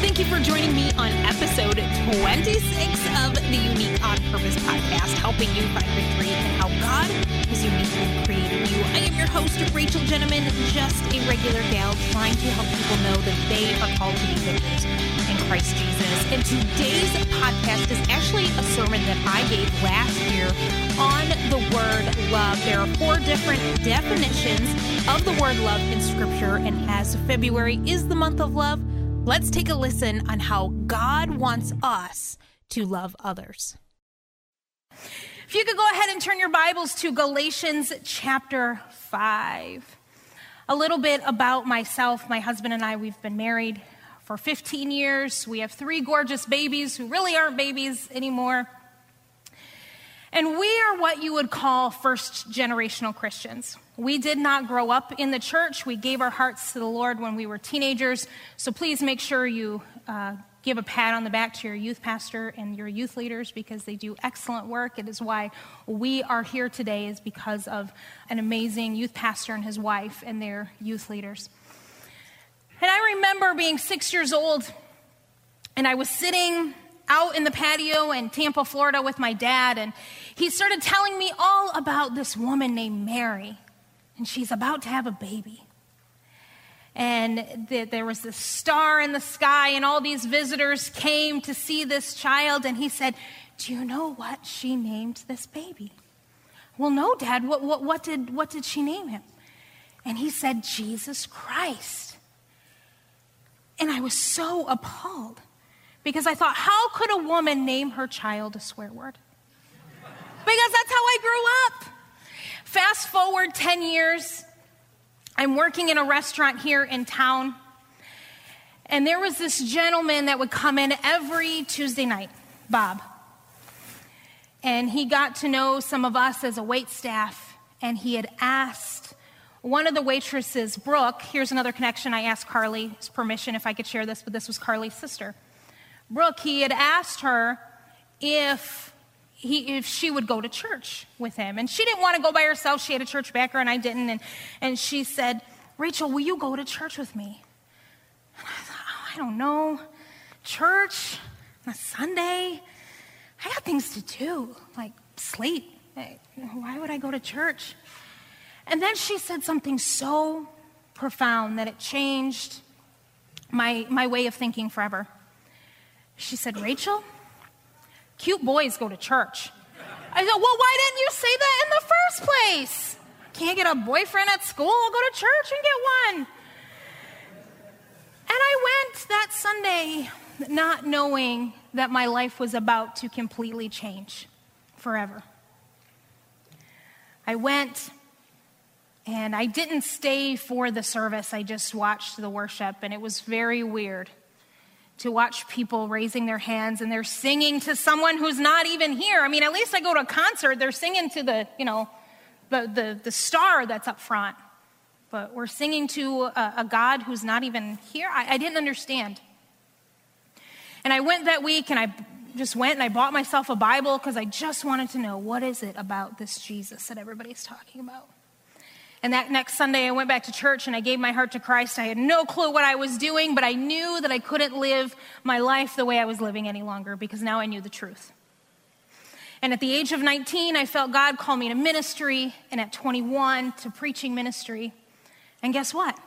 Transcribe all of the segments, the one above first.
Thank you for joining me on episode 26 of the Unique on Purpose podcast, helping you find victory in how God has uniquely created you. I am your host, Rachel Gentleman, just a regular gal trying to help people know that they are called to be victors in Christ Jesus. And today's podcast is actually a sermon that I gave last year on the word love. There are four different definitions of the word love in Scripture, and as February is the month of love, Let's take a listen on how God wants us to love others. If you could go ahead and turn your Bibles to Galatians chapter 5. A little bit about myself. My husband and I, we've been married for 15 years. We have three gorgeous babies who really aren't babies anymore. And we are what you would call first generational Christians. We did not grow up in the church. We gave our hearts to the Lord when we were teenagers. So please make sure you uh, give a pat on the back to your youth pastor and your youth leaders because they do excellent work. It is why we are here today is because of an amazing youth pastor and his wife and their youth leaders. And I remember being six years old and I was sitting out in the patio in Tampa, Florida with my dad, and he started telling me all about this woman named Mary, and she's about to have a baby. And the, there was this star in the sky, and all these visitors came to see this child, and he said, Do you know what she named this baby? Well, no, Dad. What, what, what, did, what did she name him? And he said, Jesus Christ. And I was so appalled because I thought, how could a woman name her child a swear word? Because that's how I grew up. Fast forward 10 years, I'm working in a restaurant here in town. And there was this gentleman that would come in every Tuesday night, Bob. And he got to know some of us as a wait staff, and he had asked one of the waitresses, Brooke, here's another connection. I asked Carly's permission if I could share this, but this was Carly's sister. Brooke, he had asked her if, he, if she would go to church with him. And she didn't want to go by herself. She had a church background, I didn't. And, and she said, Rachel, will you go to church with me? And I thought, oh, I don't know. Church on a Sunday? I got things to do, like sleep. Eh, why would I go to church? And then she said something so profound that it changed my, my way of thinking forever. She said, Rachel, cute boys go to church. I said, Well, why didn't you say that in the first place? Can't get a boyfriend at school? I'll go to church and get one. And I went that Sunday not knowing that my life was about to completely change forever. I went and I didn't stay for the service, I just watched the worship, and it was very weird to watch people raising their hands and they're singing to someone who's not even here. I mean, at least I go to a concert, they're singing to the, you know, the, the, the star that's up front. But we're singing to a, a God who's not even here. I, I didn't understand. And I went that week and I just went and I bought myself a Bible because I just wanted to know what is it about this Jesus that everybody's talking about. And that next Sunday, I went back to church and I gave my heart to Christ. I had no clue what I was doing, but I knew that I couldn't live my life the way I was living any longer because now I knew the truth. And at the age of 19, I felt God call me to ministry, and at 21, to preaching ministry. And guess what?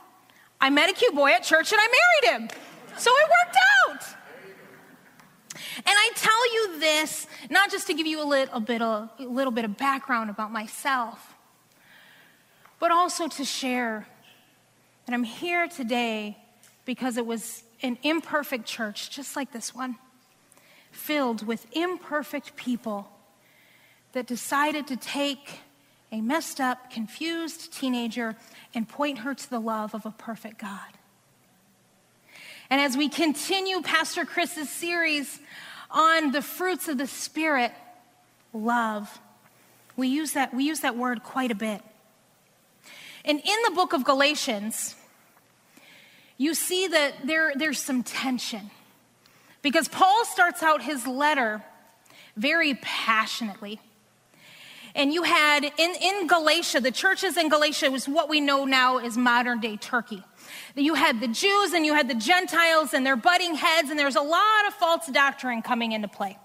I met a cute boy at church and I married him. So it worked out. And I tell you this not just to give you a little bit of, a little bit of background about myself, but also to share that I'm here today because it was an imperfect church, just like this one, filled with imperfect people that decided to take a messed up, confused teenager and point her to the love of a perfect God. And as we continue Pastor Chris's series on the fruits of the Spirit, love, we use that, we use that word quite a bit. And in the book of Galatians, you see that there, there's some tension because Paul starts out his letter very passionately. And you had in, in Galatia, the churches in Galatia was what we know now as modern day Turkey. You had the Jews and you had the Gentiles and their butting heads, and there's a lot of false doctrine coming into play.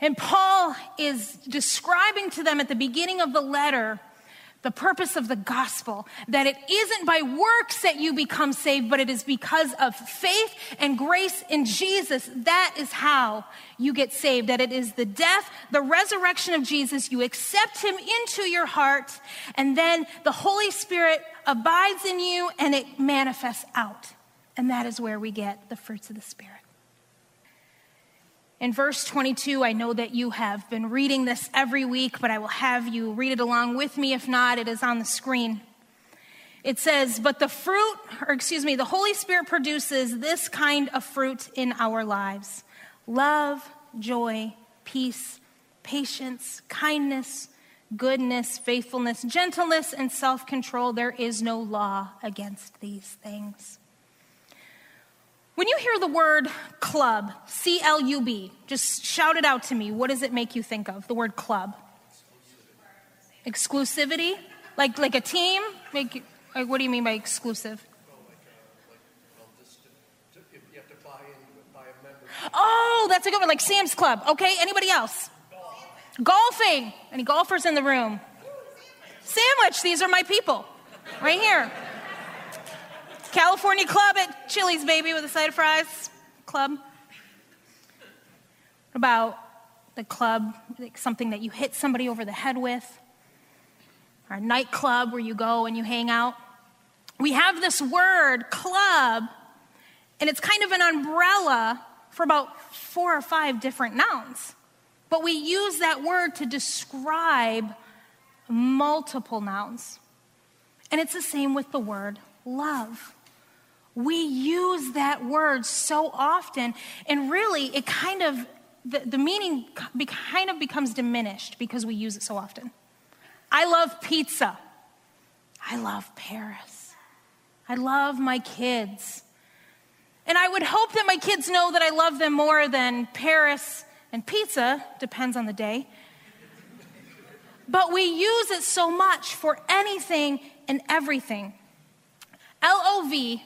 And Paul is describing to them at the beginning of the letter the purpose of the gospel that it isn't by works that you become saved, but it is because of faith and grace in Jesus. That is how you get saved. That it is the death, the resurrection of Jesus. You accept him into your heart, and then the Holy Spirit abides in you and it manifests out. And that is where we get the fruits of the Spirit. In verse 22, I know that you have been reading this every week, but I will have you read it along with me. If not, it is on the screen. It says, But the fruit, or excuse me, the Holy Spirit produces this kind of fruit in our lives love, joy, peace, patience, kindness, goodness, faithfulness, gentleness, and self control. There is no law against these things. When you hear the word club, C L U B, just shout it out to me. What does it make you think of? The word club. Exclusivity? Like, like a team? Like, like what do you mean by exclusive? Oh, that's a good one. Like Sam's Club. Okay, anybody else? Golfing. Any golfers in the room? Sandwich. These are my people. Right here. California Club at Chili's, baby, with a side of fries. Club. About the club, like something that you hit somebody over the head with? Or a nightclub where you go and you hang out? We have this word, club, and it's kind of an umbrella for about four or five different nouns. But we use that word to describe multiple nouns. And it's the same with the word love. We use that word so often, and really, it kind of, the, the meaning kind of becomes diminished because we use it so often. I love pizza. I love Paris. I love my kids. And I would hope that my kids know that I love them more than Paris and pizza, depends on the day. But we use it so much for anything and everything. L O V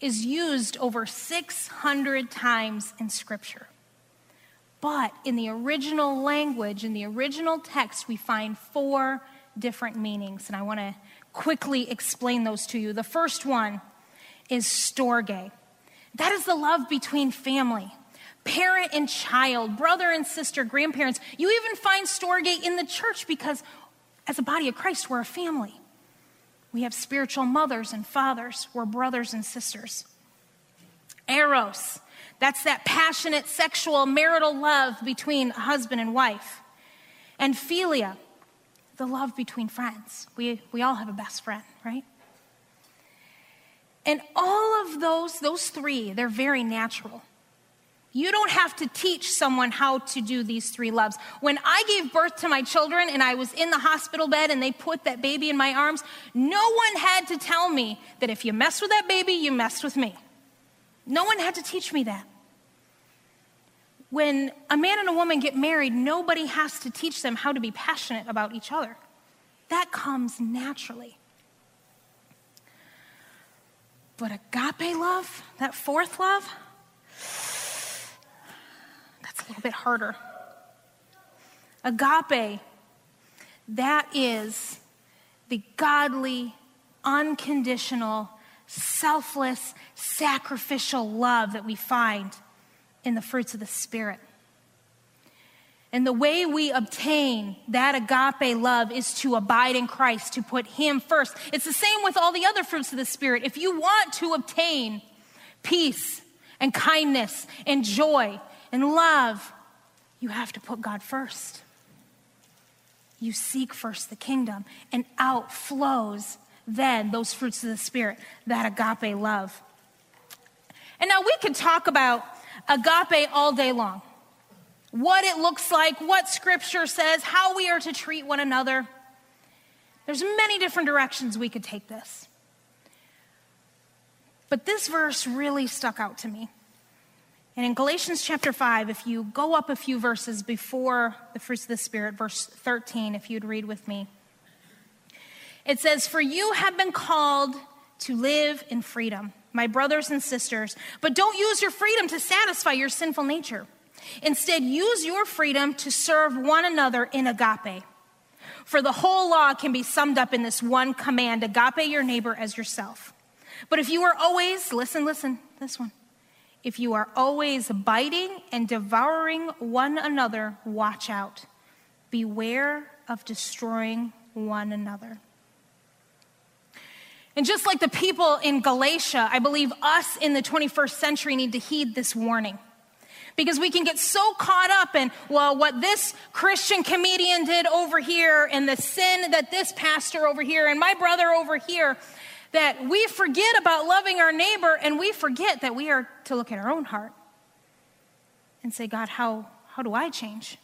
is used over 600 times in Scripture. But in the original language, in the original text, we find four different meanings, and I want to quickly explain those to you. The first one is storge. That is the love between family, parent and child, brother and sister, grandparents. You even find storge in the church because as a body of Christ, we're a family. We have spiritual mothers and fathers. We're brothers and sisters. Eros, that's that passionate sexual marital love between husband and wife. And philia, the love between friends. We, we all have a best friend, right? And all of those, those three, they're very natural. You don't have to teach someone how to do these three loves. When I gave birth to my children and I was in the hospital bed and they put that baby in my arms, no one had to tell me that if you mess with that baby, you messed with me. No one had to teach me that. When a man and a woman get married, nobody has to teach them how to be passionate about each other. That comes naturally. But agape love, that fourth love, a little bit harder. Agape, that is the godly, unconditional, selfless, sacrificial love that we find in the fruits of the Spirit. And the way we obtain that agape love is to abide in Christ, to put Him first. It's the same with all the other fruits of the Spirit. If you want to obtain peace and kindness and joy and love, you have to put God first. You seek first the kingdom, and out flows then those fruits of the Spirit, that agape love. And now we could talk about agape all day long what it looks like, what scripture says, how we are to treat one another. There's many different directions we could take this. But this verse really stuck out to me. And in Galatians chapter 5, if you go up a few verses before the fruits of the Spirit, verse 13, if you'd read with me, it says, For you have been called to live in freedom, my brothers and sisters, but don't use your freedom to satisfy your sinful nature. Instead, use your freedom to serve one another in agape. For the whole law can be summed up in this one command agape your neighbor as yourself. But if you are always, listen, listen, this one. If you are always biting and devouring one another, watch out. Beware of destroying one another. And just like the people in Galatia, I believe us in the 21st century need to heed this warning. Because we can get so caught up in, well, what this Christian comedian did over here and the sin that this pastor over here and my brother over here, that we forget about loving our neighbor and we forget that we are to look at our own heart and say, God, how, how do I change?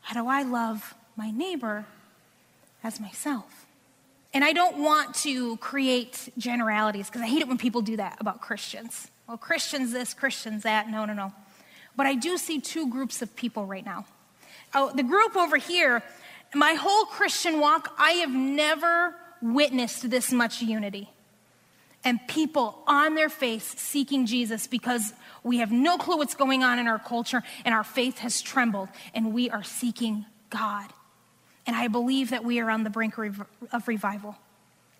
How do I love my neighbor as myself? And I don't want to create generalities because I hate it when people do that about Christians. Well, Christians this, Christians that. No, no, no. But I do see two groups of people right now. Oh, the group over here, my whole Christian walk, I have never witnessed this much unity. And people on their face seeking Jesus because we have no clue what's going on in our culture and our faith has trembled and we are seeking God. And I believe that we are on the brink of revival.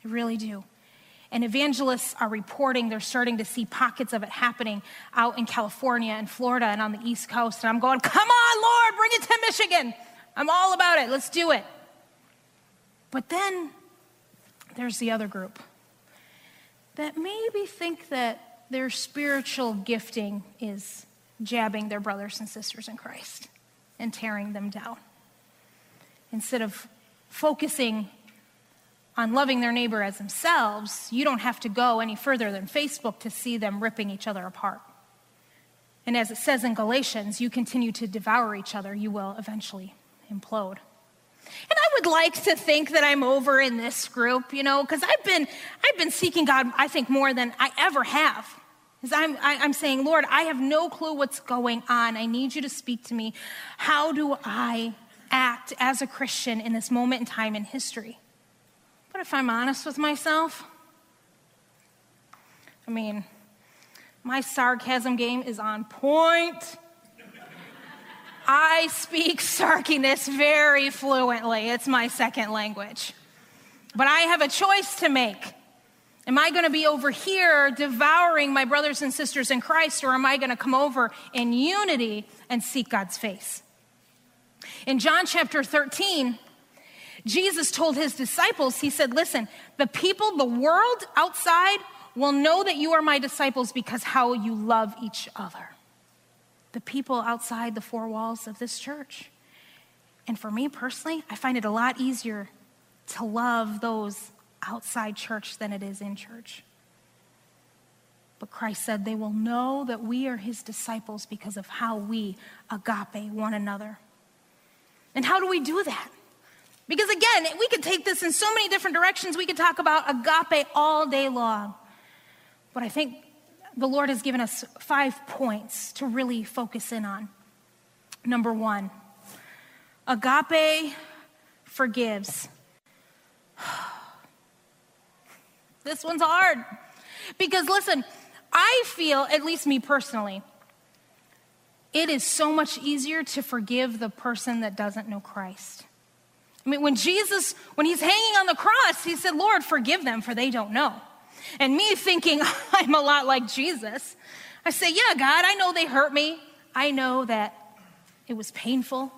I really do. And evangelists are reporting they're starting to see pockets of it happening out in California and Florida and on the East Coast. And I'm going, come on, Lord, bring it to Michigan. I'm all about it. Let's do it. But then there's the other group that maybe think that their spiritual gifting is jabbing their brothers and sisters in Christ and tearing them down instead of focusing on loving their neighbor as themselves, you don't have to go any further than Facebook to see them ripping each other apart. And as it says in Galatians, you continue to devour each other, you will eventually implode. And I would like to think that I'm over in this group, you know, because I've been I've been seeking God, I think, more than I ever have. Because I'm I, am i am saying, Lord, I have no clue what's going on. I need you to speak to me. How do I act as a Christian in this moment in time in history. But if I'm honest with myself, I mean, my sarcasm game is on point. I speak sarkiness very fluently. It's my second language. But I have a choice to make. Am I going to be over here devouring my brothers and sisters in Christ, or am I going to come over in unity and seek God's face? In John chapter 13, Jesus told his disciples, He said, Listen, the people, the world outside will know that you are my disciples because how you love each other. The people outside the four walls of this church. And for me personally, I find it a lot easier to love those outside church than it is in church. But Christ said they will know that we are his disciples because of how we agape one another. And how do we do that? Because again, we could take this in so many different directions. We could talk about agape all day long. But I think the Lord has given us five points to really focus in on. Number one, agape forgives. this one's hard. Because listen, I feel, at least me personally, it is so much easier to forgive the person that doesn't know Christ. I mean, when Jesus, when he's hanging on the cross, he said, Lord, forgive them, for they don't know. And me thinking I'm a lot like Jesus, I say, Yeah, God, I know they hurt me. I know that it was painful.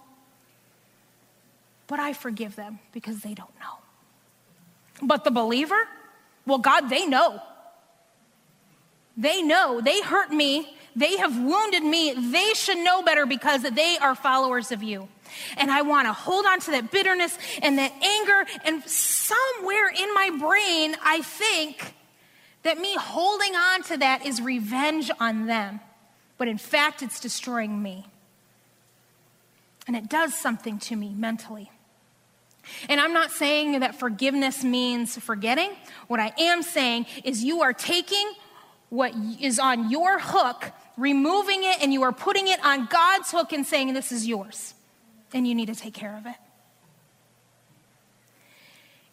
But I forgive them because they don't know. But the believer, well, God, they know. They know. They hurt me they have wounded me. They should know better because they are followers of you. And I want to hold on to that bitterness and that anger. And somewhere in my brain, I think that me holding on to that is revenge on them. But in fact, it's destroying me. And it does something to me mentally. And I'm not saying that forgiveness means forgetting. What I am saying is you are taking what is on your hook, removing it, and you are putting it on God's hook and saying, This is yours, and you need to take care of it.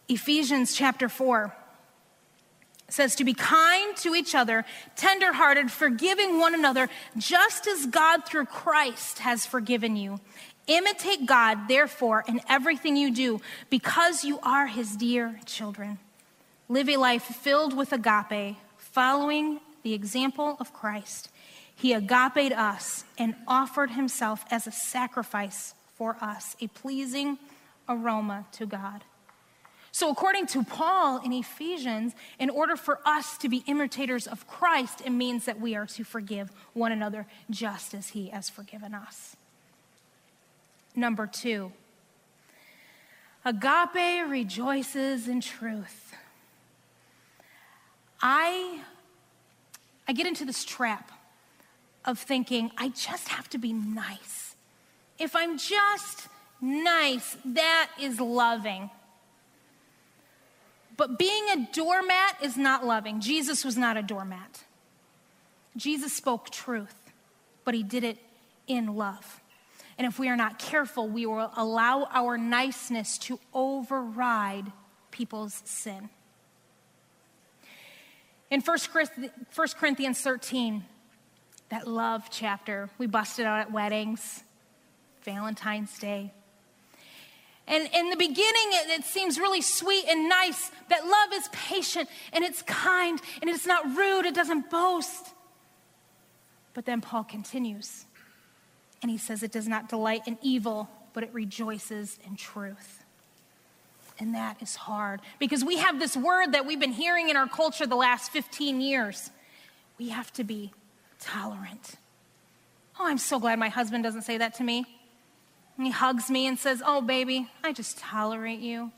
Ephesians chapter 4 says to be kind to each other, tenderhearted, forgiving one another, just as God through Christ has forgiven you. Imitate God, therefore, in everything you do, because you are his dear children. Live a life filled with agape, following the example of Christ. He agape us and offered himself as a sacrifice for us, a pleasing aroma to God. So, according to Paul in Ephesians, in order for us to be imitators of Christ, it means that we are to forgive one another just as he has forgiven us. Number two, agape rejoices in truth. I, I get into this trap of thinking, I just have to be nice. If I'm just nice, that is loving. But being a doormat is not loving. Jesus was not a doormat. Jesus spoke truth, but he did it in love. And if we are not careful, we will allow our niceness to override people's sin. In 1 Corinthians 13, that love chapter, we busted out at weddings, Valentine's Day. And in the beginning, it, it, seems really sweet and nice that love is patient and it's kind and it's not rude, it doesn't boast. But then Paul continues and he says it does not delight in evil, but it rejoices in truth. And that is hard because we have this word that we've been hearing in our culture the last 15 years. We have to be tolerant. Oh, I'm so glad my husband doesn't say that to me. And he hugs me and says, Oh, baby, I just tolerate you.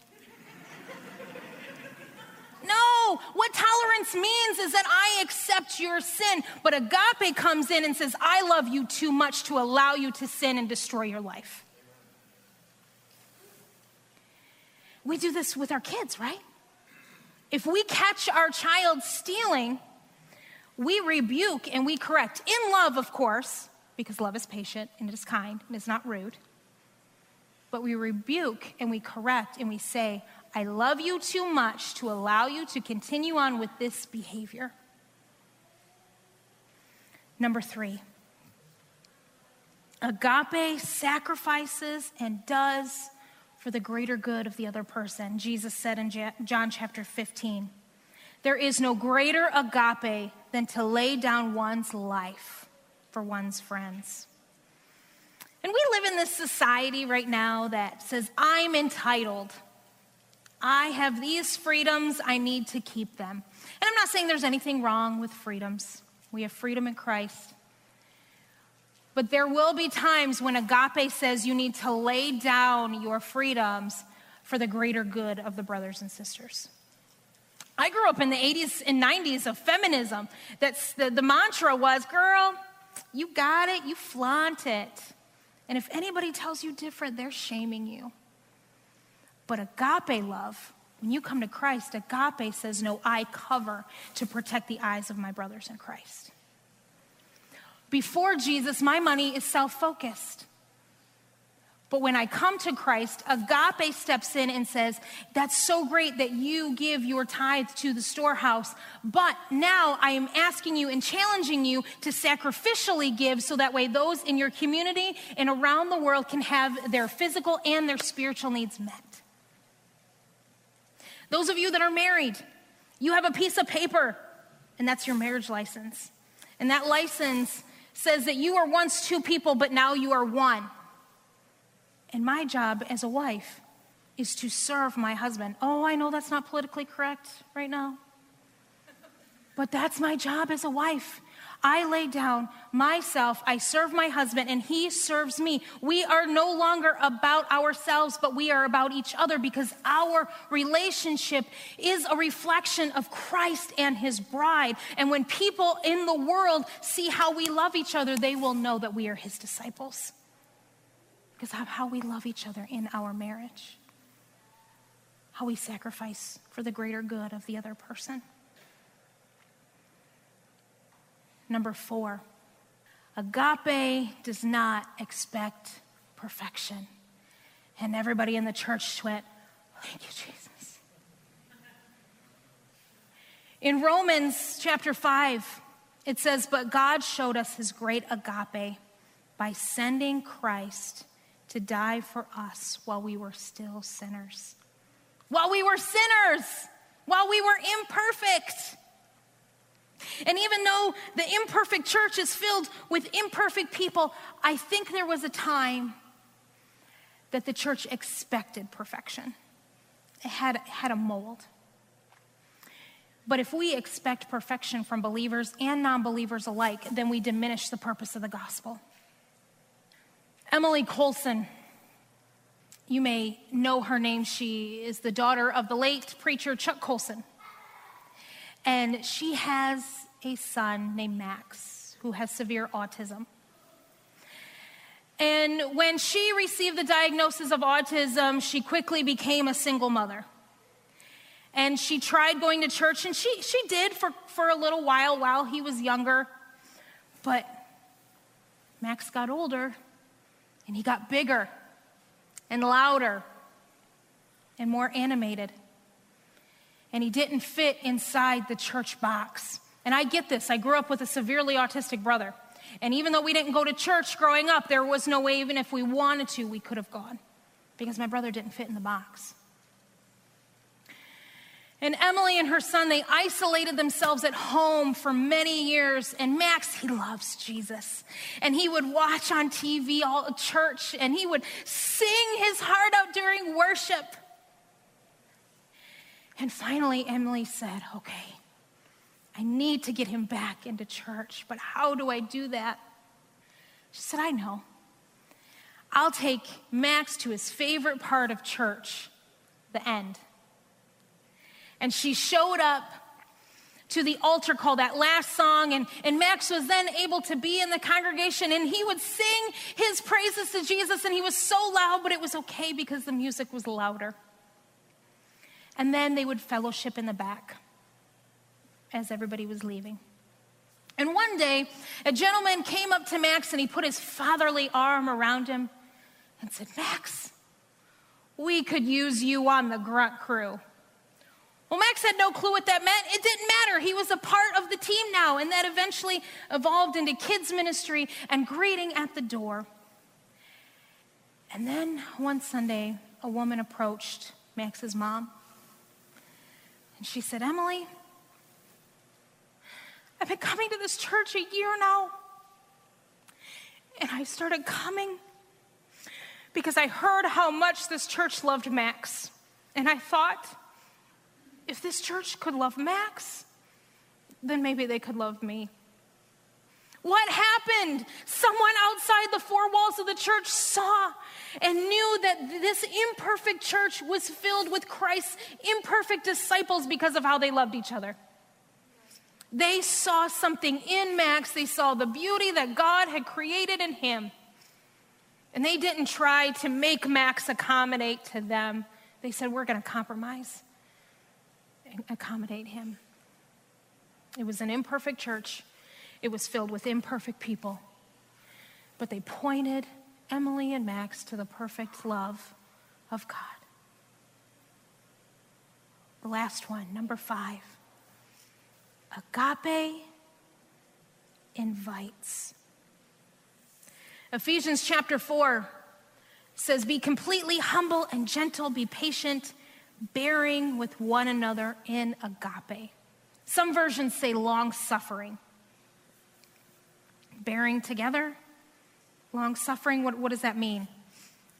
no, what tolerance means is that I accept your sin. But agape comes in and says, I love you too much to allow you to sin and destroy your life. We do this with our kids, right? If we catch our child stealing, we rebuke and we correct. In love, of course, because love is patient and it is kind and it's not rude but we rebuke and we correct and we say, I love you too much to allow you to continue on with this behavior. Number three, agape sacrifices and does for the greater good of the other person. Jesus said in John chapter 15, There is no greater agape than to lay down one's life for one's friends. And we live in this society right now that says, I'm entitled. I have these freedoms, I need to keep them. And I'm not saying there's anything wrong with freedoms. We have freedom in Christ. But there will be times when agape says you need to lay down your freedoms for the greater good of the brothers and sisters. I grew up in the 80s and 90s of feminism. That's the, the mantra was, girl, you got it, you flaunt it. And if anybody tells you different, they're shaming you. But agape love, when you come to Christ, agape says, No, I cover to protect the eyes of my brothers in Christ. Before Jesus, my money is self focused. But when I come to Christ, agape steps in and says, That's so great that you give your tithe to the storehouse. But now I am asking you and challenging you to sacrificially give so that way those in your community and around the world can have their physical and their spiritual needs met. Those of you that are married, you have a piece of paper, and that's your marriage license. And that license says that you were once two people, but now you are one. And my job as a wife is to serve my husband. Oh, I know that's not politically correct right now, but that's my job as a wife. I lay down myself, I serve my husband, and he serves me. We are no longer about ourselves, but we are about each other because our relationship is a reflection of Christ and his bride. And when people in the world see how we love each other, they will know that we are his disciples because of how we love each other in our marriage, how we sacrifice for the greater good of the other person. number four, agape does not expect perfection. And everybody in the church went, Thank you, Jesus. In Romans chapter 5, it says, But God showed us his great agape by sending Christ to die for us while we were still sinners. While we were sinners, while we were imperfect. And even though the imperfect church is filled with imperfect people, I think there was a time that the church expected perfection. It had, had a mold. But if we expect perfection from believers and non believers alike, then we diminish the purpose of the gospel. Emily Colson, you may know her name. She is the daughter of the late preacher Chuck Colson. And she has a son named Max who has severe autism. And when she received the diagnosis of autism, she quickly became a single mother. And she tried going to church, and she, she did for, for a little while while he was younger. But Max got older, and he got bigger and louder and more animated. And he didn't fit inside the church box. And I get this. I grew up with a severely autistic brother. And even though we didn't go to church growing up, there was no way, even if we wanted to, we could have gone because my brother didn't fit in the box. And Emily and her son, they isolated themselves at home for many years. And Max, he loves Jesus. And he would watch on TV all church and he would sing his heart out during worship. And finally, Emily said, Okay, I need to get him back into church, but how do I do that? She said, I know. I'll take Max to his favorite part of church, the end. And she showed up to the altar call, that last song, and, and Max was then able to be in the congregation and he would sing his praises to Jesus, and he was so loud, but it was okay because the music was louder. And then they would fellowship in the back as everybody was leaving. And one day, a gentleman came up to Max and he put his fatherly arm around him and said, Max, we could use you on the grunt crew. Had no clue what that meant. It didn't matter. He was a part of the team now, and that eventually evolved into kids' ministry and greeting at the door. And then one Sunday, a woman approached Max's mom, and she said, Emily, I've been coming to this church a year now. And I started coming because I heard how much this church loved Max. And I thought, if this church could love Max, then maybe they could love me. What happened? Someone outside the four walls of the church saw and knew that this imperfect church was filled with Christ's imperfect disciples because of how they loved each other. They saw something in Max. They saw the beauty that God had created in him. And they didn't try to make Max accommodate to them. They said, We're going to compromise accommodate him. It was an imperfect church, it was filled with imperfect people. But they pointed Emily and Max to the perfect love of God. The last one, number five. Agape invites. Ephesians chapter 4 says, Be completely humble and gentle, be patient, bearing with one another in agape. Some versions say long suffering. Bearing together, long suffering, what, what does that mean?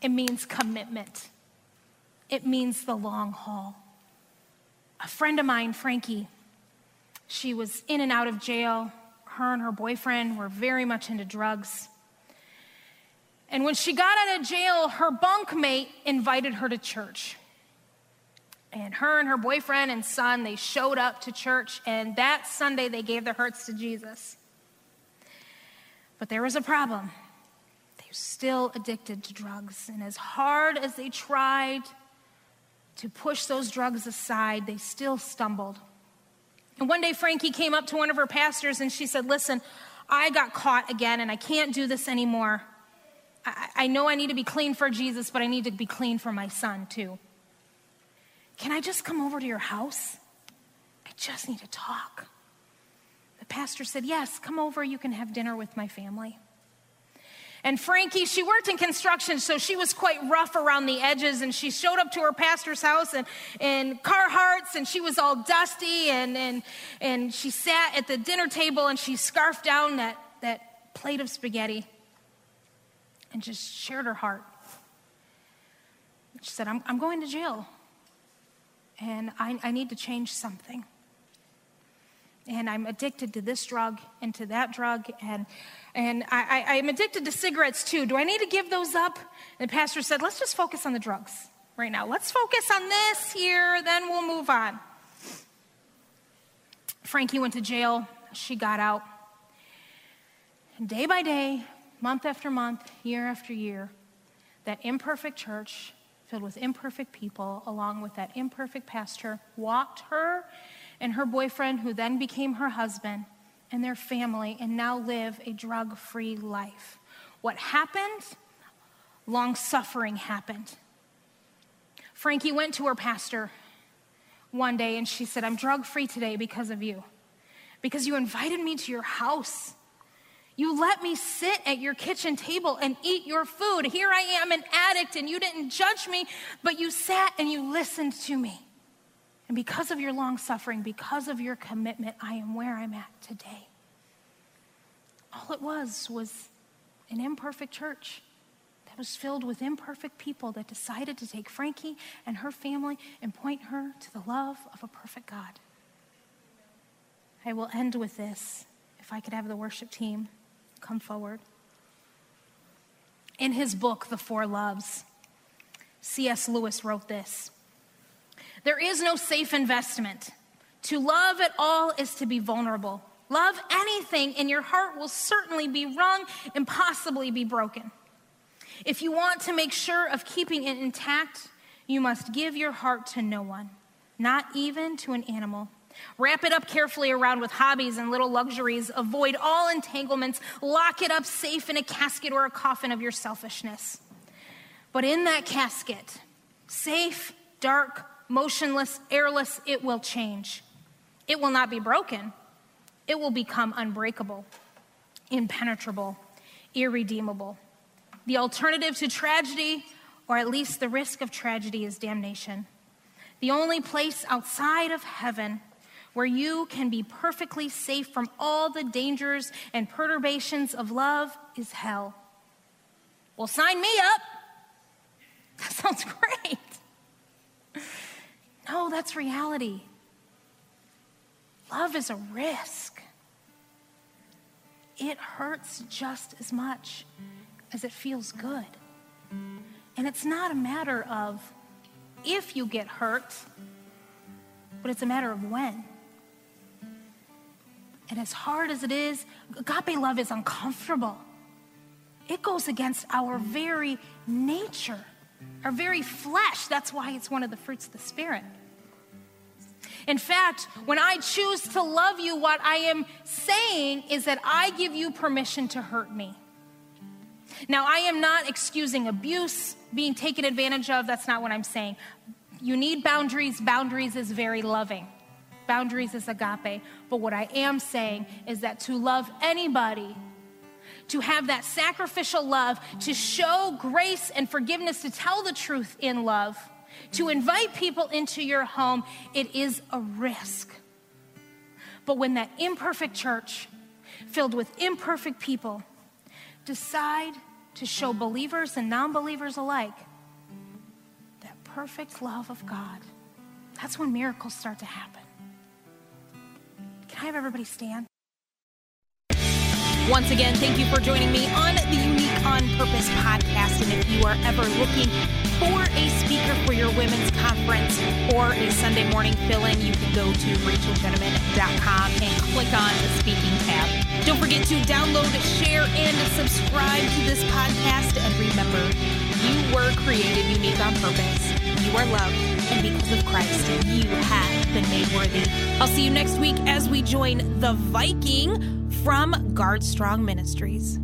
It means commitment, it means the long haul. A friend of mine, Frankie, she was in and out of jail. Her and her boyfriend were very much into drugs. And when she got out of jail, her bunkmate invited her to church. And her and her boyfriend and son, they showed up to church, and that Sunday they gave their hearts to Jesus. But there was a problem. They were still addicted to drugs. And as hard as they tried to push those drugs aside, they still stumbled. And one day, Frankie came up to one of her pastors and she said, Listen, I got caught again and I can't do this anymore. I, I know I need to be clean for Jesus, but I need to be clean for my son too. Can I just come over to your house? I just need to talk. The pastor said, Yes, come over. You can have dinner with my family. And Frankie, she worked in construction, so she was quite rough around the edges. And she showed up to her pastor's house in, in Carhartts, and she was all dusty. And, and, and she sat at the dinner table and she scarfed down that, that plate of spaghetti and just shared her heart. She said, I'm, I'm going to jail, and I, I need to change something and I'm addicted to this drug and to that drug, and, and I, I, am addicted to cigarettes too. Do I need to give those up? And the pastor said, Let's just focus on the drugs right now. Let's focus on this here, then we'll move on. Frankie went to jail, she got out. And day by day, month after month, year after year, that imperfect church filled with imperfect people, along with that imperfect pastor, walked her and her boyfriend, who then became her husband, and their family, and now live a drug free life. What happened? Long suffering happened. Frankie went to her pastor one day and she said, I'm drug free today because of you, because you invited me to your house. You let me sit at your kitchen table and eat your food. Here I am, an addict, and you didn't judge me, but you sat and you listened to me. And because of your long suffering, because of your commitment, I am where I'm at today. All it was was an imperfect church that was filled with imperfect people that decided to take Frankie and her family and point her to the love of a perfect God. I will end with this. If I could have the worship team come forward. In his book, The Four Loves, C.S. Lewis wrote this there is no safe investment. To love at all is to be vulnerable. Love anything, and your heart will certainly be wrung and possibly be broken. If you want to make sure of keeping it intact, you must give your heart to no one, not even to an animal. Wrap it up carefully around with hobbies and little luxuries. Avoid all entanglements. Lock it up safe in a casket or a coffin of your selfishness. But in that casket, safe, dark, motionless, airless, it will change. It will not be broken, it will become unbreakable, impenetrable, irredeemable. The alternative to tragedy, or at least the risk of tragedy, is damnation. The only place outside of heaven where you can be perfectly safe from all the dangers and perturbations of love is hell. Well, sign me up. That sounds great. No, that's reality. Love is a risk. It hurts just as much as it feels good. And it's not a matter of if you get hurt, but it's a matter of when. And as hard as it is, agape love is uncomfortable. It goes against our very nature our very flesh. That's why it's one of the fruits of the Spirit. In fact, when I choose to love you, what I am saying is that I give you permission to hurt me. Now, I am not excusing abuse, being taken advantage of. That's not what I'm saying. You need boundaries. Boundaries is very loving. Boundaries is agape. But what I am saying is that to love anybody to have that sacrificial love, to show grace and forgiveness, to tell the truth in love, to invite people into your home, it is a risk. But when that imperfect church, filled with imperfect people, decide to show believers and non believers alike that perfect love of God, that's when miracles start to happen. Can I have everybody stand? Once again, thank you for joining me on the Unique on Purpose podcast. And if you are ever looking for a speaker for your women's conference or a Sunday morning fill in, you can go to rachaelgentleman.com and click on the speaking tab. Don't forget to download, share, and subscribe to this podcast. And remember, you were created unique on purpose. You are loved, and because of Christ, you have been made worthy. I'll see you next week as we join the Viking from Guard Strong Ministries.